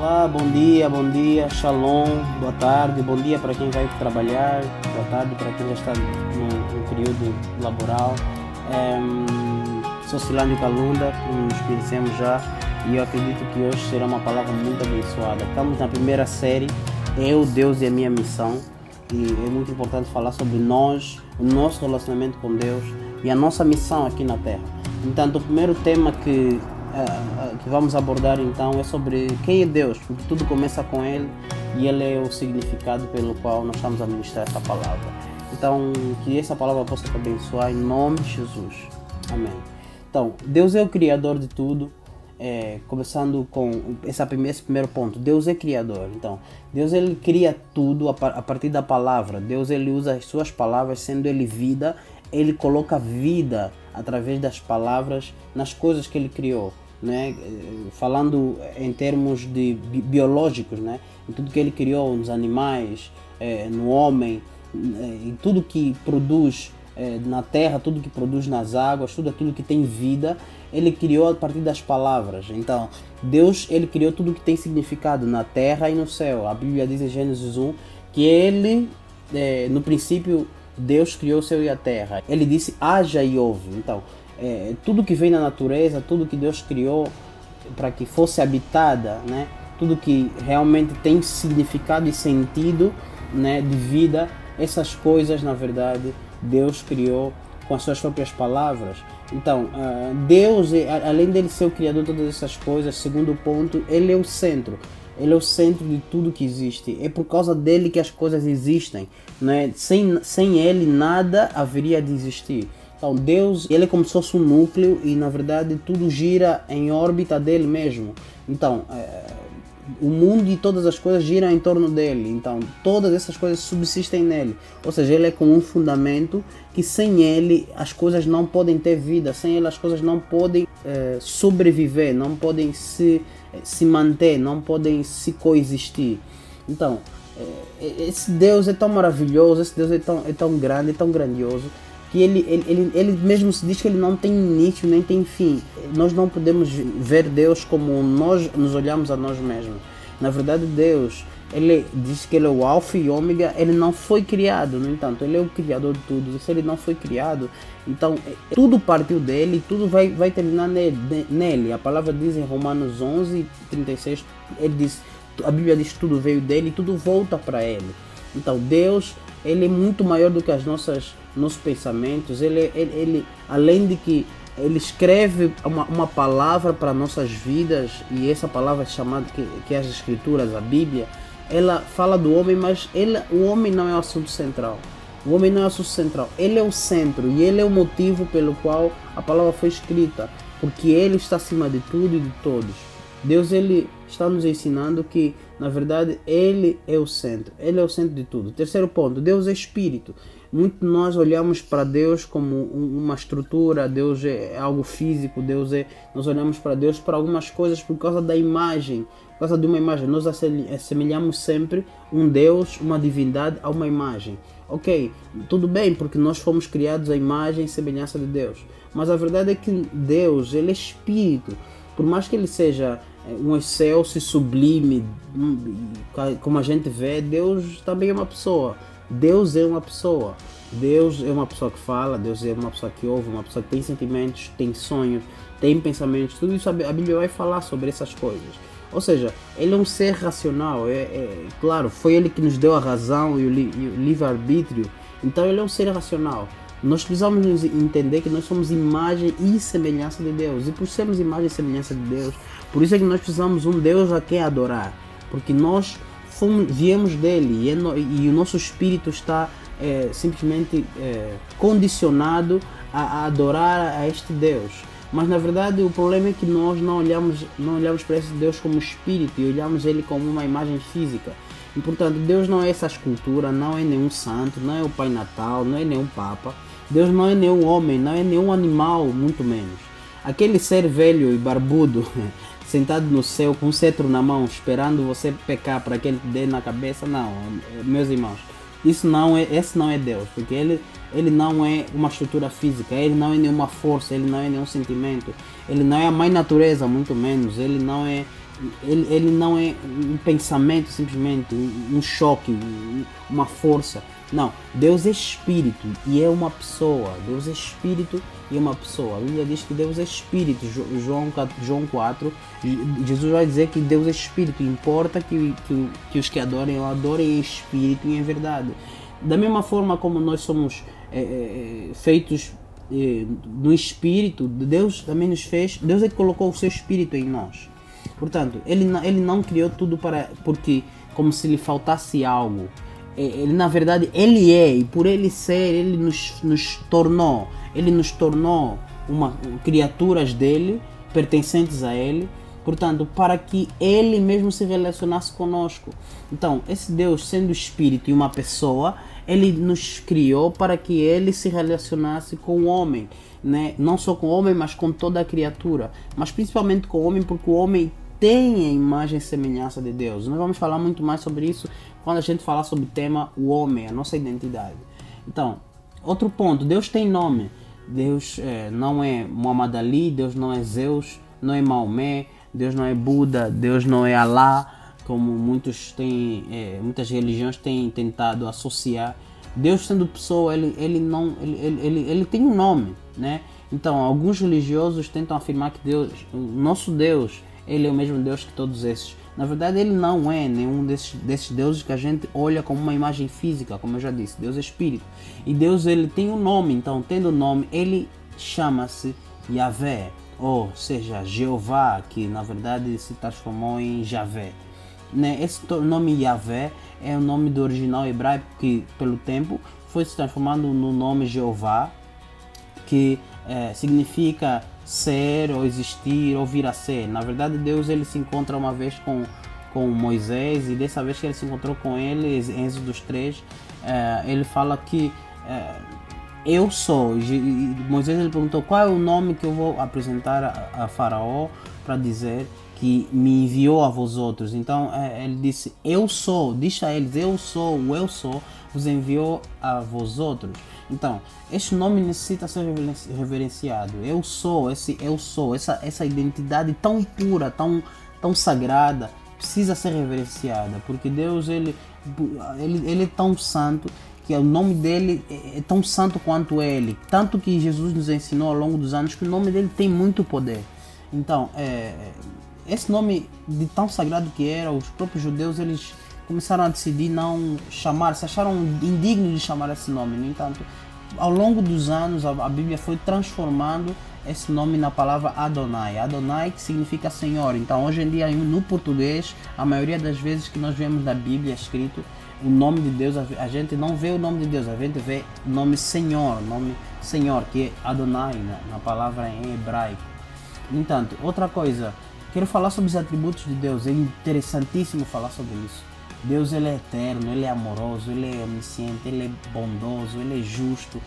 Olá, bom dia, bom dia, shalom, boa tarde, bom dia para quem vai trabalhar, boa tarde para quem já está no, no período laboral. Um, sou Silânio Calunda, como nos conhecemos já, e eu acredito que hoje será uma palavra muito abençoada. Estamos na primeira série, Eu, Deus e a Minha Missão, e é muito importante falar sobre nós, o nosso relacionamento com Deus e a nossa missão aqui na Terra. Então, o primeiro tema que uh, que vamos abordar então é sobre quem é Deus, porque tudo começa com Ele e Ele é o significado pelo qual nós estamos a ministrar essa palavra. Então, que essa palavra possa te abençoar em nome de Jesus. Amém. Então, Deus é o Criador de tudo. É, começando com essa esse primeiro ponto, Deus é criador. Então, Deus ele cria tudo a, a partir da palavra. Deus ele usa as suas palavras, sendo ele vida, ele coloca vida através das palavras nas coisas que ele criou né? falando em termos de biológicos, né? em tudo que ele criou nos animais, é, no homem, é, em tudo que produz é, na terra, tudo que produz nas águas, tudo aquilo que tem vida, ele criou a partir das palavras. Então, Deus ele criou tudo que tem significado na terra e no céu. A Bíblia diz em Gênesis 1 que ele, é, no princípio, Deus criou o céu e a terra. Ele disse: haja e ouve. Então, é, tudo que vem na natureza, tudo que Deus criou para que fosse habitada, né? tudo que realmente tem significado e sentido né, de vida, essas coisas, na verdade, Deus criou com as suas próprias palavras. Então, uh, Deus, além dele ser o criador de todas essas coisas, segundo ponto, ele é o centro. Ele é o centro de tudo que existe. É por causa dele que as coisas existem. Né? Sem, sem ele, nada haveria de existir. Então Deus, ele é como se fosse um núcleo e na verdade tudo gira em órbita dele mesmo. Então, é, o mundo e todas as coisas giram em torno dele. Então, todas essas coisas subsistem nele. Ou seja, ele é como um fundamento que sem ele as coisas não podem ter vida, sem ele as coisas não podem é, sobreviver, não podem se, se manter, não podem se coexistir. Então, esse Deus é tão maravilhoso, esse Deus é tão, é tão grande, é tão grandioso que ele, ele, ele, ele mesmo se diz que ele não tem início nem tem fim. Nós não podemos ver Deus como nós nos olhamos a nós mesmos. Na verdade, Deus, ele diz que ele é o alfa e ômega, ele não foi criado, no entanto, ele é o criador de tudo. Se ele não foi criado, então é, tudo partiu dele, tudo vai, vai terminar nele. A palavra diz em Romanos 11, 36, ele diz, a Bíblia diz que tudo veio dele e tudo volta para ele. Então, Deus, ele é muito maior do que as nossas nos pensamentos. Ele, ele, ele além de que ele escreve uma, uma palavra para nossas vidas e essa palavra é chamada que, que é as escrituras, a Bíblia, ela fala do homem, mas ele, o homem não é o assunto central. O homem não é o assunto central, ele é o centro e ele é o motivo pelo qual a palavra foi escrita, porque ele está acima de tudo e de todos. Deus ele está nos ensinando que, na verdade, ele é o centro, ele é o centro de tudo. Terceiro ponto, Deus é espírito. Muito nós olhamos para Deus como uma estrutura, Deus é algo físico, Deus é. Nós olhamos para Deus para algumas coisas por causa da imagem, por causa de uma imagem. Nós assemelhamos sempre um Deus, uma divindade a uma imagem. Ok, tudo bem, porque nós fomos criados à imagem e semelhança de Deus. Mas a verdade é que Deus, ele é espírito. Por mais que ele seja é, um excelso e sublime, hum, como a gente vê, Deus também é uma pessoa. Deus é uma pessoa. Deus é uma pessoa que fala, Deus é uma pessoa que ouve, uma pessoa que tem sentimentos, tem sonhos, tem pensamentos, tudo isso a Bíblia vai falar sobre essas coisas. Ou seja, ele é um ser racional, é, é claro, foi ele que nos deu a razão e o, li, o livre-arbítrio, então ele é um ser racional. Nós precisamos entender que nós somos imagem e semelhança de Deus, e por sermos imagem e semelhança de Deus, por isso é que nós precisamos um Deus a quem adorar, porque nós fomos, viemos dele e, é no, e o nosso espírito está é, simplesmente é, condicionado a, a, adorar a este Deus. Mas na verdade o problema é que nós não olhamos, não olhamos para esse Deus como espírito e olhamos ele como uma imagem física. E portanto Deus não é essa escultura, não é nenhum santo, não é o Pai Natal, não é nenhum Papa. Deus não é nenhum homem, não é nenhum animal, muito menos. Aquele ser velho e barbudo sentado no céu com um cetro na mão, esperando você pecar para que ele te dê na cabeça. Não, meus irmãos, isso não é, esse não é Deus, porque ele, ele não é uma estrutura física, ele não é nenhuma força, ele não é nenhum sentimento, ele não é a mãe natureza, muito menos, ele não é ele, ele não é um pensamento simplesmente, um, choque, um, uma força. Não, Deus é espírito e é uma pessoa. Deus é espírito e é uma pessoa. A Bíblia diz que Deus é espírito. João, João 4, Jesus vai dizer que Deus é espírito. Importa que, que, que os que adorem, adorem em espírito e em verdade. Da mesma forma como nós somos é, é, feitos é, no espírito, Deus também nos fez. Deus é que colocou o seu espírito em nós. Portanto, ele, ele não criou tudo para porque como se lhe faltasse algo. Ele na verdade ele é. E por ele ser ele nos, nos tornou. Ele nos tornou uma criaturas dele pertencentes a ele. Portanto para que ele mesmo se relacionasse conosco. Então esse Deus sendo espírito e uma pessoa ele nos criou para que ele se relacionasse com o homem né? Não só com o homem mas com toda a criatura. Mas principalmente com o homem porque o homem tem a imagem e semelhança de Deus. Nós vamos falar muito mais sobre isso quando a gente falar sobre o tema o homem, a nossa identidade. Então, outro ponto, Deus tem nome. Deus é, não é Muhammad Ali, Deus não é Zeus, não é Maomé, Deus não é Buda, Deus não é Alá, como muitos têm, é, muitas religiões têm tentado associar. Deus sendo pessoa, ele, ele não, ele, ele, ele, ele tem um nome, né? Então, alguns religiosos tentam afirmar que Deus, o nosso Deus, ele é o mesmo Deus que todos esses. Na verdade, ele não é nenhum desses, desses deuses que a gente olha como uma imagem física, como eu já disse. Deus é espírito. E Deus ele tem um nome, então, tendo o nome, ele chama-se Yahvé, ou seja, Jeová, que na verdade se transformou em Javé. Né? Esse nome Yahvé é o nome do original hebraico que, pelo tempo, foi se transformando no nome Jeová, que é, significa ser ou existir ou vir a ser. Na verdade, Deus ele se encontra uma vez com, com Moisés e dessa vez que ele se encontrou com ele, em Êxodo 3, é, ele fala que é, eu sou. Moisés ele perguntou qual é o nome que eu vou apresentar a, a Faraó para dizer que me enviou a vós outros. Então é, ele disse: Eu sou, diz a eles: Eu sou, o eu sou, vos enviou a vós outros. Então, este nome necessita ser reverenciado. Eu sou, esse eu sou, essa, essa identidade tão pura, tão, tão sagrada, precisa ser reverenciada, porque Deus ele, ele, ele é tão santo que o nome dele é, é tão santo quanto ele. Tanto que Jesus nos ensinou ao longo dos anos que o nome dele tem muito poder. Então, é, esse nome de tão sagrado que era, os próprios judeus eles começaram a decidir não chamar, se acharam indignos de chamar esse nome. No entanto, ao longo dos anos, a, Bíblia foi transformando esse nome na palavra Adonai. Adonai que significa Senhor. Então, hoje em dia, no português, a maioria das vezes que nós vemos na Bíblia escrito o nome de Deus, a gente não vê o nome de Deus, a gente vê o nome Senhor, nome Senhor, que é Adonai na, na palavra em hebraico. No entanto, outra coisa, quero falar sobre os atributos de Deus, é interessantíssimo falar sobre isso. Deus ele é eterno, ele é amoroso, ele é onisciente, ele é bondoso, ele é justo,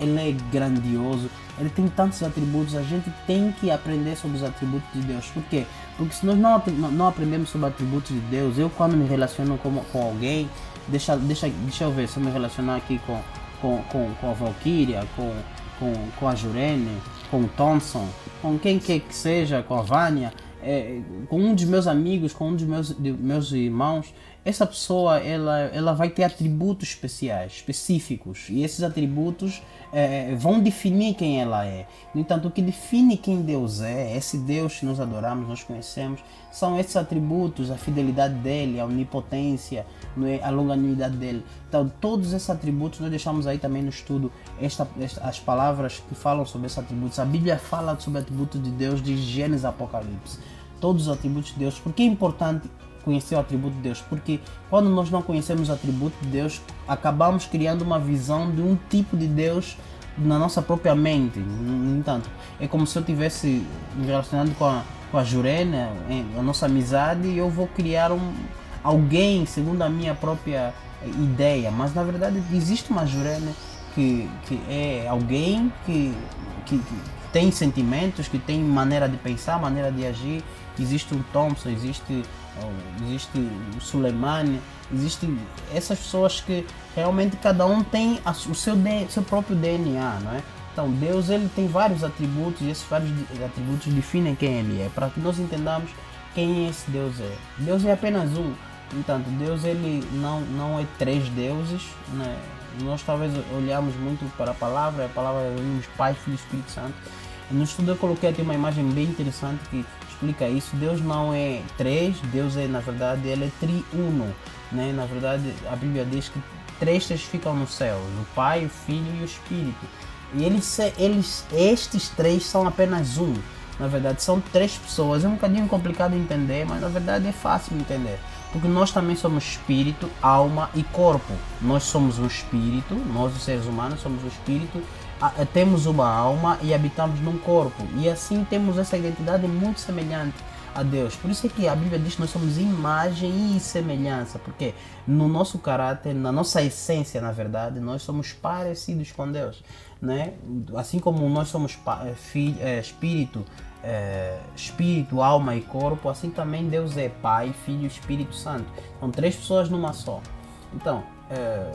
ele é grandioso, ele tem tantos atributos, a gente tem que aprender sobre os atributos de Deus. Por quê? Porque se nós não, não aprendemos sobre os atributos de Deus, eu quando me relaciono com, com alguém, deixa, deixa, deixa eu ver se eu me relacionar aqui com, com, com, com a Valkyria, com, com, com a Jurene, com o Thompson, com quem quer que seja, com a Vânia, é, com um dos meus amigos, com um dos meus, de, meus irmãos, essa pessoa ela, ela vai ter atributos especiais, específicos, e esses atributos é, vão definir quem ela é. No entanto, o que define quem Deus é, esse Deus que nós adoramos, nós conhecemos, são esses atributos, a fidelidade dele, a onipotência, é? a longanimidade dele. Então, todos esses atributos nós deixamos aí também no estudo esta, esta, as palavras que falam sobre esses atributos. A Bíblia fala sobre atributos de Deus de Gênesis Apocalipse. Todos os atributos de Deus. Por que é importante conhecer o atributo de Deus, porque quando nós não conhecemos o atributo de Deus, acabamos criando uma visão de um tipo de Deus na nossa própria mente. No entanto, é como se eu tivesse me relacionando com a, com a Jurena, a nossa amizade, e eu vou criar um, alguém segundo a minha própria ideia, mas na verdade existe uma Jurena que, que é alguém que, que, que tem sentimentos, que tem maneira de pensar, maneira de agir. Existe o Thompson, existe existe o Suleimani, existem essas pessoas que realmente cada um tem o seu, seu próprio DNA, não é? Então Deus ele tem vários atributos e esses vários atributos definem quem ele é, para que nós entendamos quem esse Deus é. Deus é apenas um. Entanto, Deus ele não, não é três deuses. Né? Nós talvez olhamos muito para a palavra, a palavra é Pai, Filho e Espírito Santo. No estudo eu coloquei aqui uma imagem bem interessante que explica isso. Deus não é três, Deus é, na verdade, ele é triuno. Né? Na verdade, a Bíblia diz que três ficam no céu: o Pai, o Filho e o Espírito. E eles, eles, estes três são apenas um. Na verdade, são três pessoas. É um bocadinho complicado de entender, mas na verdade é fácil de entender. Porque nós também somos espírito, alma e corpo. Nós somos um espírito, nós os seres humanos somos um espírito temos uma alma e habitamos num corpo. E assim temos essa identidade muito semelhante a Deus. Por isso é que a Bíblia diz que nós somos imagem e semelhança, porque no nosso caráter, na nossa essência, na verdade, nós somos parecidos com Deus, né? Assim como nós somos é, filho, é, espírito, é, espírito, alma e corpo, assim também Deus é Pai, Filho e Espírito Santo. São três pessoas numa só. Então, é,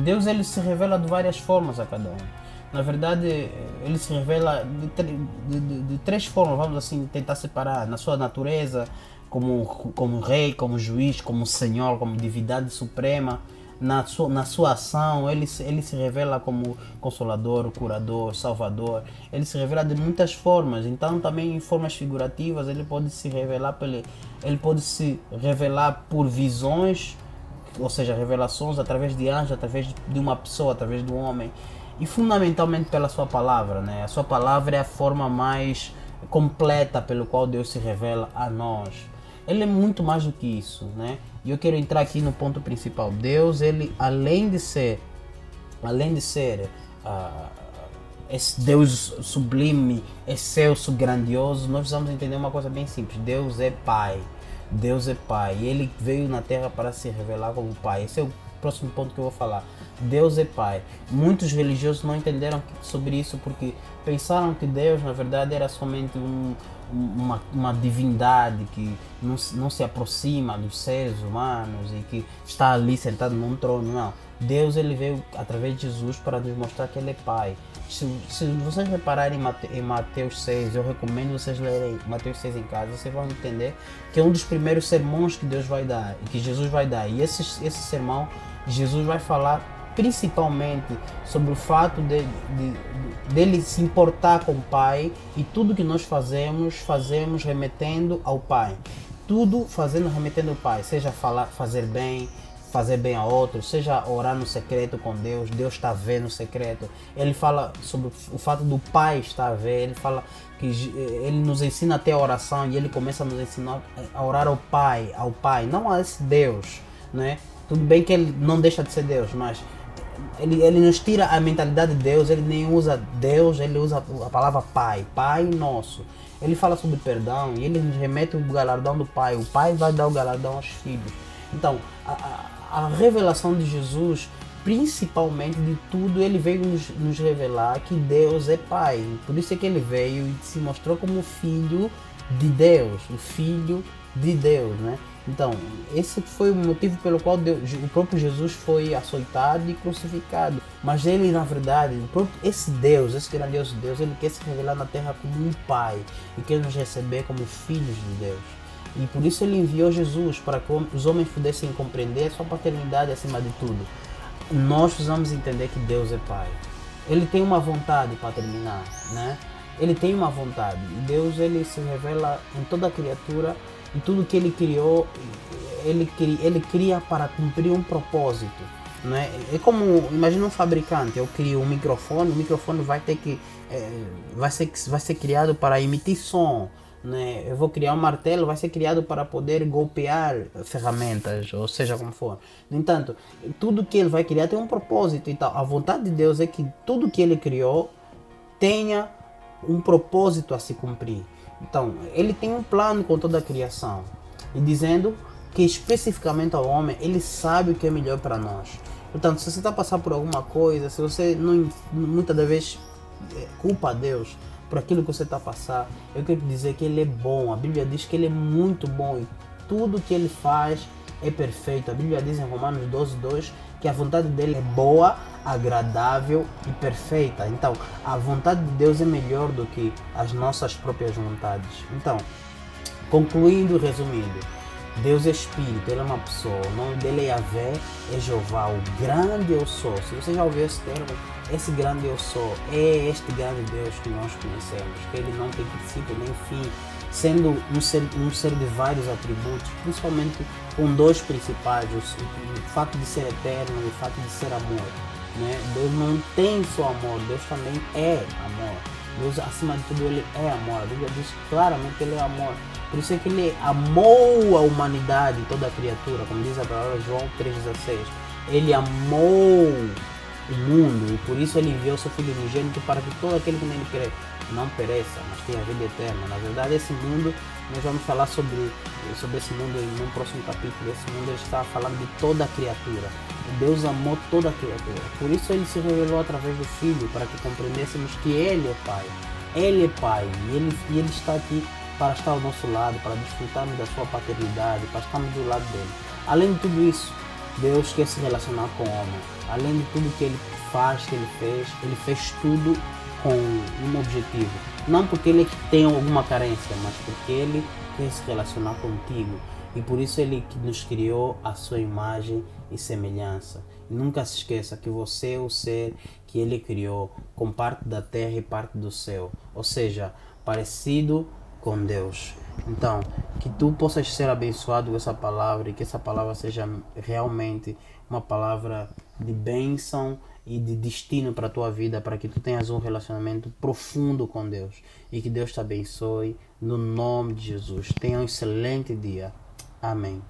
Deus ele se revela de várias formas a cada um na verdade, ele se revela de, de, de, de, três formas, vamos assim tentar separar na sua natureza, como, como rei, como juiz, como senhor, como divindade suprema. Na sua, na sua ação, ele, ele se revela como consolador, curador, salvador. Ele se revela de muitas formas. Então, também em formas figurativas, ele pode se revelar, pelo, ele pode se revelar por visões, ou seja, revelações através de anjos, através de uma pessoa, através um homem e fundamentalmente pela sua palavra, né? A sua palavra é a forma mais completa pelo qual Deus se revela a nós. Ele é muito mais do que isso, né? E eu quero entrar aqui no ponto principal. Deus, ele além de ser, além de ser uh, esse Deus sublime, excelso, grandioso, nós precisamos entender uma coisa bem simples. Deus é Pai. Deus é Pai. Ele veio na Terra para se revelar como Pai. Esse é o próximo ponto que eu vou falar. Deus é Pai. Muitos religiosos não entenderam sobre isso porque pensaram que Deus, na verdade, era somente um, uma, uma divindade que não, não se aproxima dos seres humanos e que está ali sentado num trono. Não. Deus ele veio através de Jesus para nos mostrar que Ele é Pai. Se, se vocês repararem em Mateus 6, eu recomendo vocês lerem Mateus 6 em casa, vocês vão entender que é um dos primeiros sermões que Deus vai dar, que Jesus vai dar. E esse, esse sermão, Jesus vai falar principalmente sobre o fato de, de, de, dele se importar com o Pai e tudo que nós fazemos, fazemos remetendo ao Pai. Tudo fazendo remetendo ao Pai, seja falar, fazer bem, fazer bem a outros, seja orar no secreto com Deus, Deus está vendo no secreto. Ele fala sobre o fato do Pai estar a ver, ele fala que ele nos ensina até a oração e ele começa a nos ensinar a orar ao Pai, ao Pai, não a esse Deus, né? Tudo bem que ele não deixa de ser Deus, mas ele, ele nos tira a mentalidade de Deus, ele nem usa Deus, ele usa a palavra Pai, Pai nosso. Ele fala sobre perdão e ele nos remete o galardão do Pai. O Pai vai dar o galardão aos filhos. Então, a, a revelação de Jesus, principalmente de tudo, ele veio nos, nos revelar que Deus é Pai. Por isso é que ele veio e se mostrou como filho de Deus, o Filho de Deus, né? Então, esse foi o motivo pelo qual Deus, o próprio Jesus foi açoitado e crucificado. Mas ele, na verdade, esse Deus, esse grandioso Deus, ele quer se revelar na terra como um pai e quer nos receber como filhos de Deus. E por isso ele enviou Jesus para que os homens pudessem compreender a sua paternidade acima de tudo. Nós precisamos entender que Deus é Pai. Ele tem uma vontade para terminar, né? Ele tem uma vontade. E Deus ele se revela em toda criatura e tudo que ele criou, ele, ele cria para cumprir um propósito. Né? É como, imagina um fabricante, eu crio um microfone, o microfone vai ter que, é, vai, ser, vai ser criado para emitir som. Né? Eu vou criar um martelo, vai ser criado para poder golpear ferramentas, ou seja como for. No entanto, tudo que ele vai criar tem um propósito. Então, a vontade de Deus é que tudo que ele criou tenha um propósito a se cumprir. Então, ele tem um plano com toda a criação. E dizendo que especificamente ao homem, ele sabe o que é melhor para nós. Portanto, se você está passando por alguma coisa, se você não, muitas das vezes é, culpa a Deus por aquilo que você está passando, eu quero dizer que ele é bom. A Bíblia diz que ele é muito bom e tudo que ele faz é perfeito. A Bíblia diz em Romanos 12, 2 que a vontade dele é boa, agradável e perfeita. Então, a vontade de Deus é melhor do que as nossas próprias vontades. Então, Concluindo e resumindo, Deus é Espírito, Ele é uma pessoa, o nome dele é Yahvé, é Jeová, o grande eu sou. Se você já ouviu esse termo, esse grande eu sou é este grande Deus que nós conhecemos, que Ele não tem princípio nem fim, sendo um ser, um ser de vários atributos, principalmente com dois principais, o, fato de ser eterno e o fato de ser amor. Né? Deus não tem só amor, Deus também é amor. Deus, acima de tudo, Ele é amor. A Bíblia diz claramente que Ele é amor. Por isso é que Ele amou a humanidade, toda a criatura, como diz a palavra João 3,16. Ele amou o mundo e por isso Ele enviou seu Filho unigênito para que todo aquele que nele crê não pereça, mas tenha vida eterna. Na verdade, esse mundo, nós vamos falar sobre, sobre esse mundo em um próximo capítulo. Esse mundo ele está falando de toda a criatura. Deus amou toda a criatura. Por isso ele se revelou através do Filho, para que compreendêssemos que Ele é Pai. Ele é Pai e ele, e ele está aqui para estar ao nosso lado, para desfrutarmos da sua paternidade, para estarmos do lado dele. Além de tudo isso, Deus quer se relacionar com o homem. Além de tudo que ele faz, que ele fez, ele fez tudo com um objetivo. Não porque ele tem alguma carência, mas porque ele quer se relacionar contigo. E por isso ele nos criou a sua imagem e semelhança. Nunca se esqueça que você é o ser que ele criou, com parte da terra e parte do céu. Ou seja, parecido com Deus. Então, que tu possas ser abençoado com essa palavra e que essa palavra seja realmente uma palavra de bênção e de destino para a tua vida, para que tu tenhas um relacionamento profundo com Deus. E que Deus te abençoe no nome de Jesus. Tenha um excelente dia. Amém.